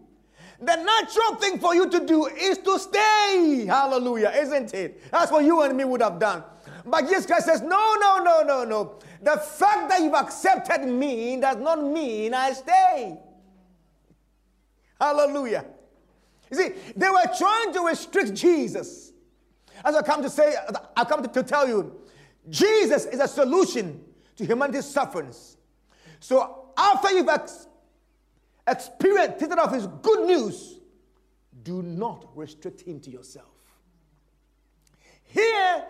S1: the natural thing for you to do is to stay. Hallelujah, isn't it? That's what you and me would have done. But Jesus Christ says, No, no, no, no, no. The fact that you've accepted me does not mean I stay. Hallelujah. You see, they were trying to restrict Jesus. As I come to say, I come to, tell you, Jesus is a solution to humanity's sufferings. So after you've ex- experienced of his good news, do not restrict him to yourself. Here,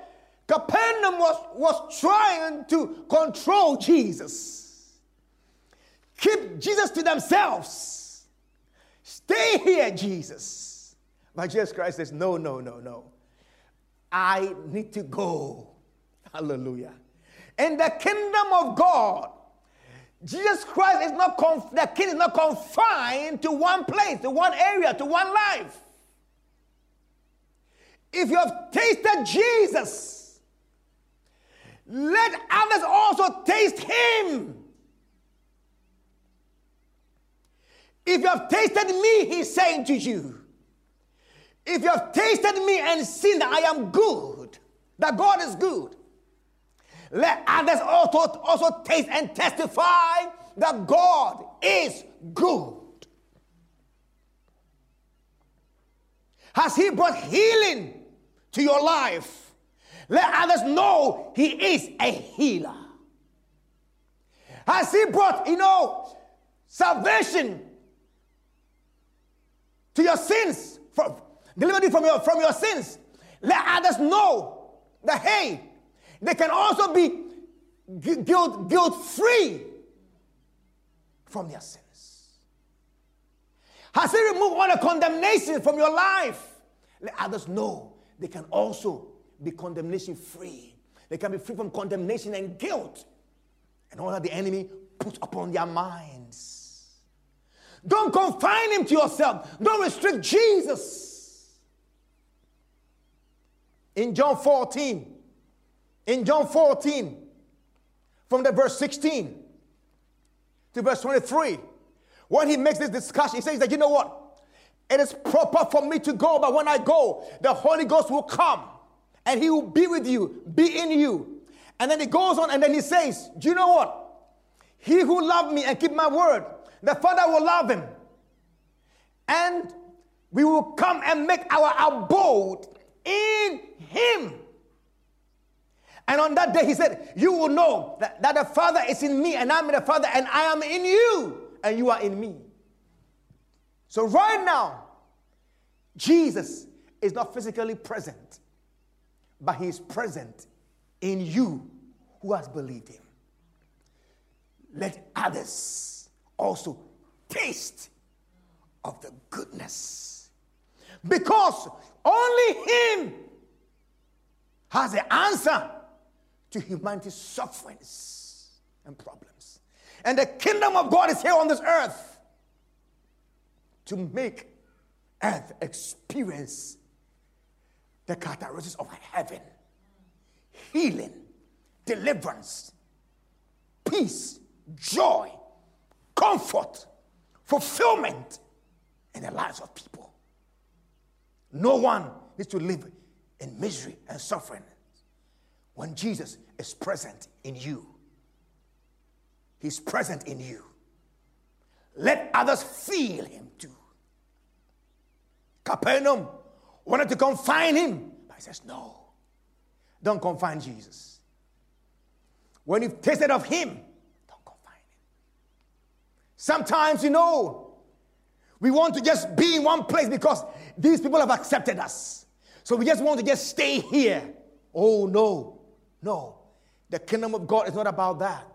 S1: Capernaum was, was trying to control Jesus, keep Jesus to themselves. Stay here, Jesus. But Jesus Christ says, No, no, no, no. I need to go. Hallelujah. In the kingdom of God, Jesus Christ is not, conf- the king is not confined to one place, to one area, to one life. If you have tasted Jesus, let others also taste him. If you have tasted me, he's saying to you, if you have tasted me and seen that I am good, that God is good, let others also, also taste and testify that God is good. Has He brought healing to your life? Let others know He is a healer. Has He brought, you know, salvation to your sins, from, delivered you from your, from your sins? Let others know that, hey, they can also be guilt, guilt free from their sins. Has He removed all the condemnation from your life? Let others know they can also be condemnation free. They can be free from condemnation and guilt and all that the enemy puts upon their minds. Don't confine him to yourself. Don't restrict Jesus. In John 14, in John 14, from the verse 16 to verse 23, when he makes this discussion, he says that, you know what? It is proper for me to go, but when I go, the Holy Ghost will come and he will be with you, be in you. And then he goes on and then he says, Do you know what? He who loved me and keep my word, the Father will love him. And we will come and make our abode in him. And on that day, he said, You will know that, that the Father is in me, and I'm in the Father, and I am in you, and you are in me. So, right now, Jesus is not physically present, but he is present in you who has believed him. Let others also taste of the goodness. Because only him has the answer to humanity's sufferings and problems. And the kingdom of God is here on this earth to make earth experience the characteristics of heaven healing, deliverance, peace, joy, comfort, fulfillment in the lives of people. No one needs to live in misery and suffering when Jesus is present in you. He's present in you. Let others feel him too. Capernaum wanted to confine him, but he says, No, don't confine Jesus. When you've tasted of him, don't confine him. Sometimes, you know, we want to just be in one place because these people have accepted us. So we just want to just stay here. Oh, no. No, the kingdom of God is not about that.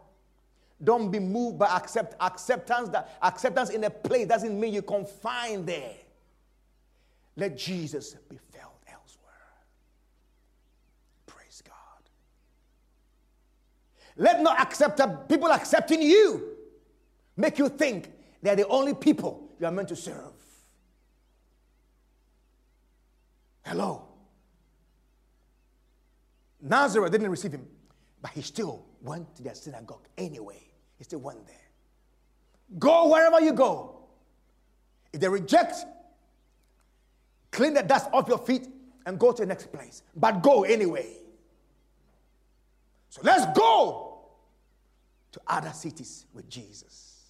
S1: Don't be moved by accept, acceptance. That acceptance in a place doesn't mean you confine there. Let Jesus be felt elsewhere. Praise God. Let not accept uh, people accepting you make you think they're the only people you are meant to serve. Hello. Nazareth didn't receive him, but he still went to their synagogue anyway. He still went there. Go wherever you go. If they reject, clean the dust off your feet and go to the next place. But go anyway. So let's go to other cities with Jesus.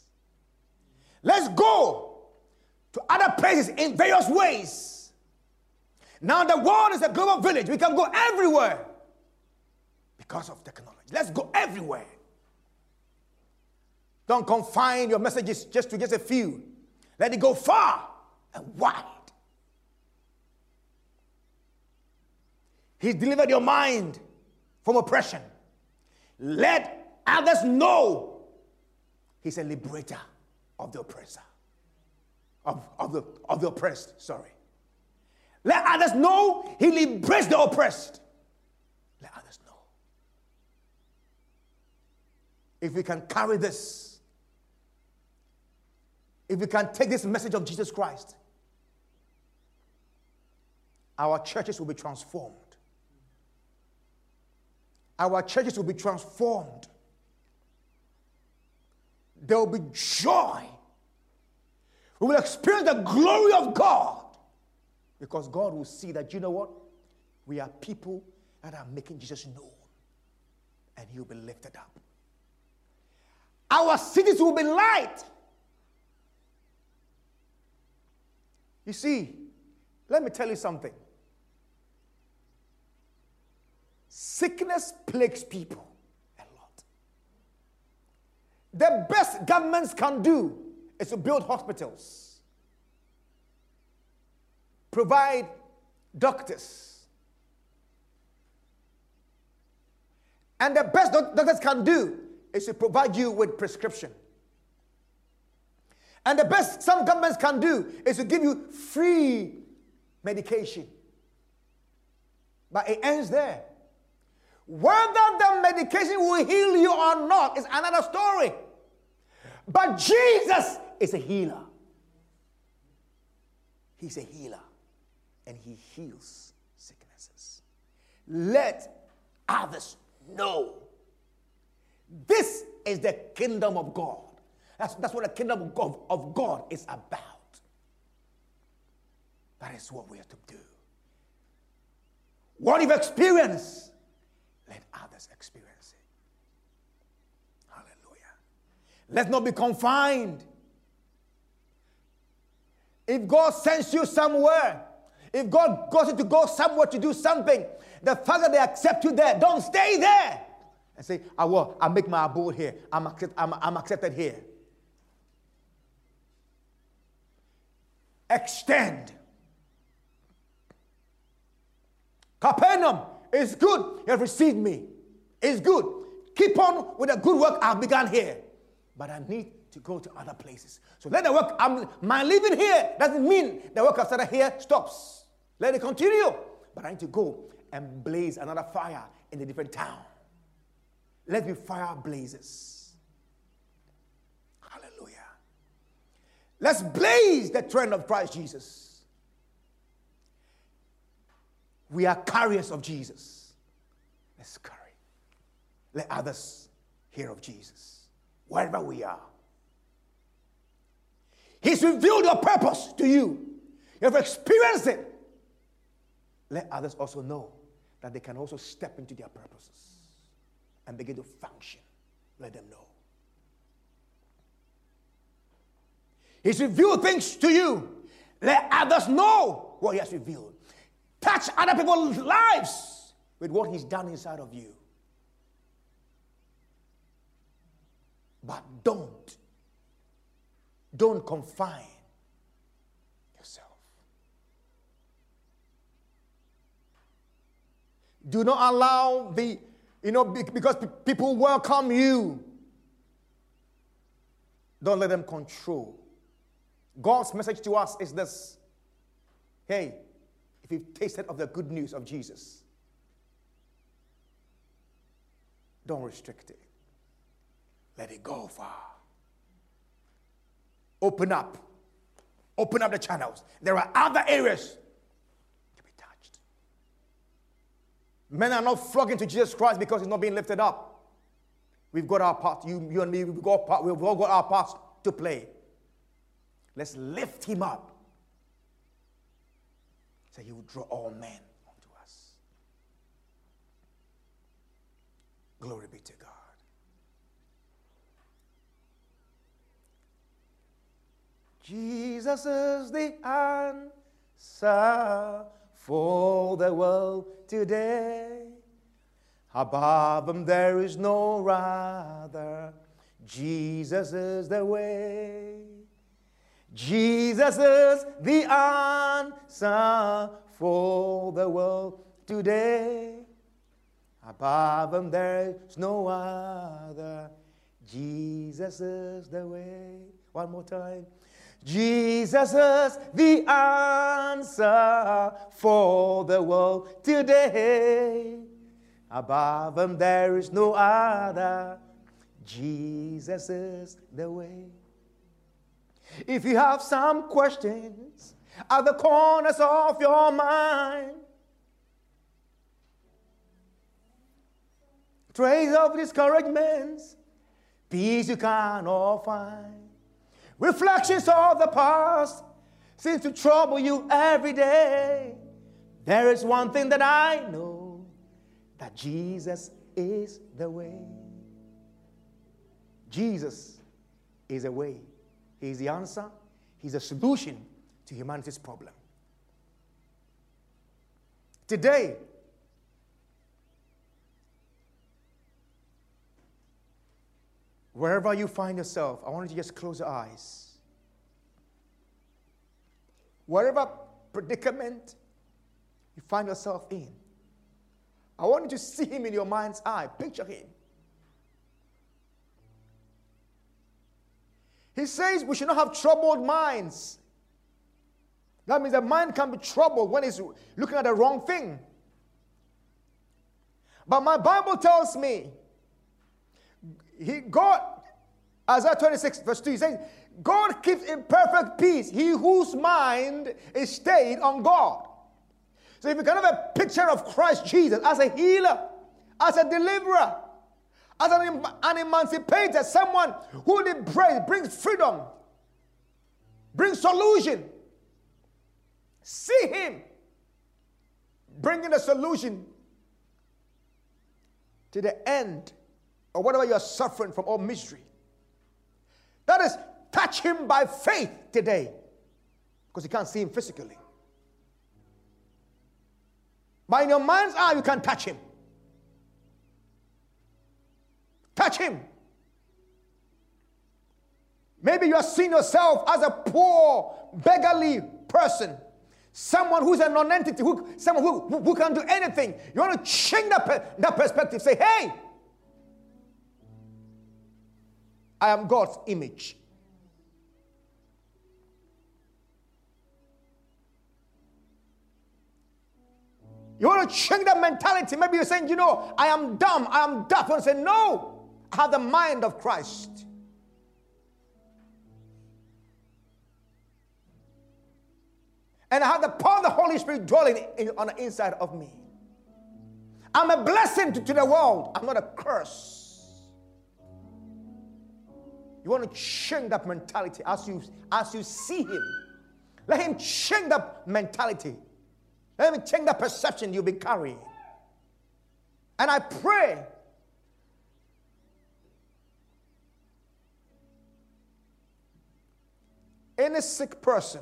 S1: Let's go to other places in various ways. Now the world is a global village. We can go everywhere because of technology. Let's go everywhere. Don't confine your messages just to just a few. Let it go far and wide. He's delivered your mind from oppression. Let others know He's a liberator of the oppressor, of, of, the, of the oppressed, sorry. Let others know He liberates the oppressed. Let others know. if we can carry this, if we can take this message of Jesus Christ, our churches will be transformed. Our churches will be transformed. There will be joy. We will experience the glory of God because God will see that, you know what? We are people that are making Jesus known and He will be lifted up. Our cities will be light. You see, let me tell you something. Sickness plagues people a lot. The best governments can do is to build hospitals, provide doctors. And the best doctors can do is to provide you with prescription. And the best some governments can do is to give you free medication. But it ends there. Whether the medication will heal you or not is another story. But Jesus is a healer. He's a healer and he heals sicknesses. Let others know this is the kingdom of God. That's, that's what the kingdom of God, of God is about. That is what we are to do. What you've experienced, let others experience it. Hallelujah. Let's not be confined. If God sends you somewhere, if God goes you to go somewhere to do something, the fact that they accept you there, don't stay there and say, I will, I make my abode here. I'm, accept, I'm, I'm accepted here. Extend. Capernaum is good. You have received me. It's good. Keep on with the good work I've begun here. But I need to go to other places. So let the work, I'm, my living here doesn't mean the work I started here stops. Let it continue. But I need to go and blaze another fire in a different town. Let me fire blazes. Hallelujah. Let's blaze the trend of Christ Jesus. We are carriers of Jesus. Let's carry. Let others hear of Jesus wherever we are. He's revealed your purpose to you. You have experienced it. Let others also know that they can also step into their purposes and begin to function. Let them know. He's revealed things to you. Let others know what He has revealed. Touch other people's lives with what He's done inside of you. But don't, don't confine yourself. Do not allow the, you know, because people welcome you. Don't let them control. God's message to us is this hey, if you've tasted of the good news of Jesus, don't restrict it. Let it go far. Open up. Open up the channels. There are other areas to be touched. Men are not flocking to Jesus Christ because he's not being lifted up. We've got our part. You, you and me, we've, got part, we've all got our parts to play. Let's lift him up. So he will draw all men unto us. Glory be to God. Jesus is the answer for the world today. Above him there is no other. Jesus is the way. Jesus is the answer for the world today. Above him there is no other. Jesus is the way. One more time. Jesus is the answer for the world today. Above him there is no other. Jesus is the way. If you have some questions at the corners of your mind, trace of discouragements, peace you cannot find, reflections of the past seem to trouble you every day. There is one thing that I know that Jesus is the way. Jesus is a way. He's the answer, He's a solution to humanity's problem. Today, wherever you find yourself, I want you to just close your eyes. Whatever predicament you find yourself in, I want you to see him in your mind's eye. Picture him. He says we should not have troubled minds. That means the mind can be troubled when it's looking at the wrong thing. But my Bible tells me, he, God, Isaiah 26, verse 2, he says, God keeps in perfect peace he whose mind is stayed on God. So if you can have a picture of Christ Jesus as a healer, as a deliverer, as an, an emancipator, someone who liberates, brings freedom, brings solution. See him bringing a solution to the end or whatever you're suffering from or misery. That is, touch him by faith today because you can't see him physically. But in your mind's eye, you can touch him. Touch him. Maybe you are seeing yourself as a poor, beggarly person. Someone who's a non-entity, who, someone who, who, who can do anything. You want to change that, that perspective. Say, hey, I am God's image. You want to change that mentality. Maybe you're saying, you know, I am dumb, I am deaf. To say, no, I have the mind of Christ. And I have the power of the Holy Spirit dwelling in, on the inside of me. I'm a blessing to, to the world. I'm not a curse. You want to change that mentality as you as you see him. Let him change that mentality. Let him change that perception you've been carrying. And I pray any sick person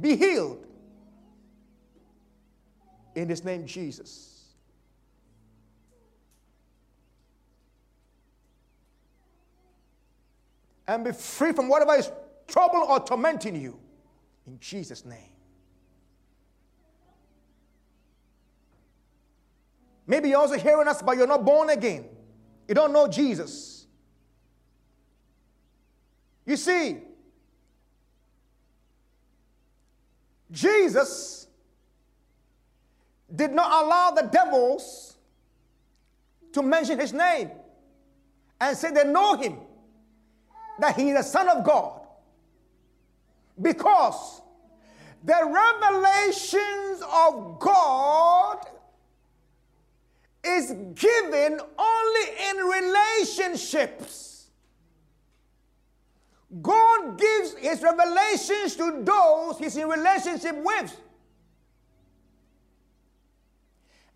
S1: be healed in his name Jesus. And be free from whatever is trouble or tormenting you in Jesus' name. Maybe you're also hearing us, but you're not born again. You don't know Jesus. You see, Jesus did not allow the devils to mention his name and say they know him, that he is the Son of God. Because the revelations of God is given only in relationships. God gives his revelations to those he's in relationship with.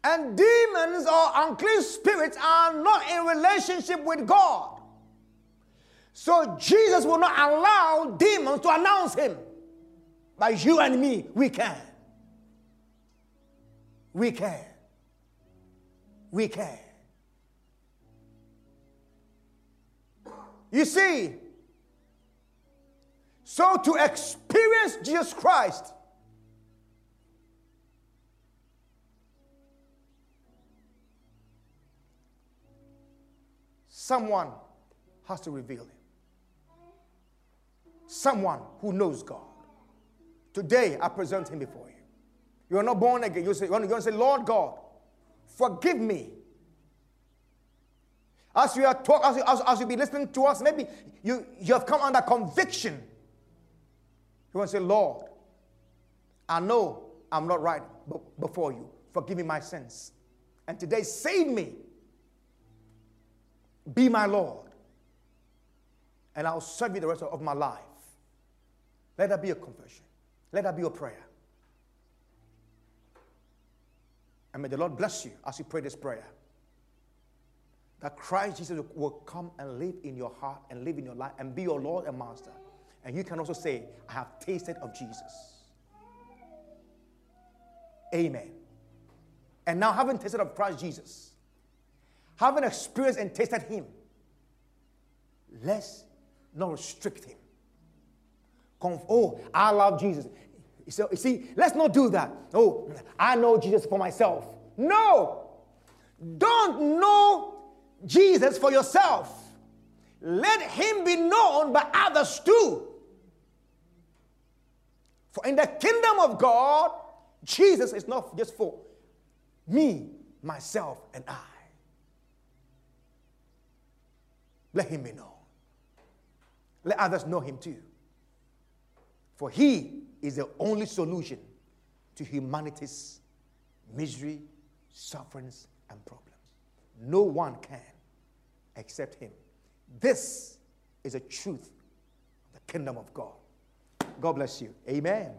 S1: And demons or unclean spirits are not in relationship with God. So Jesus will not allow demons to announce him. But you and me, we can. We can we can. You see, so to experience Jesus Christ, someone has to reveal him. Someone who knows God. Today, I present him before you. You are not born again. You say, you're going to say, Lord God, Forgive me. As you are talk, as, you, as, as you be listening to us, maybe you, you have come under conviction. You want to say, Lord, I know I'm not right before you. Forgive me my sins. And today, save me. Be my Lord. And I'll serve you the rest of my life. Let that be a confession. Let that be a prayer. And may the Lord bless you as you pray this prayer. That Christ Jesus will come and live in your heart and live in your life and be your Lord and Master. And you can also say, I have tasted of Jesus. Amen. And now, having tasted of Christ Jesus, having experienced and tasted Him, let's not restrict Him. Oh, I love Jesus. So, you see, let's not do that. Oh, I know Jesus for myself. No. Don't know Jesus for yourself. Let him be known by others too. For in the kingdom of God, Jesus is not just for me, myself, and I. Let him be known. Let others know him too. For he is the only solution to humanity's misery, sufferings, and problems. No one can except Him. This is a truth of the kingdom of God. God bless you. Amen.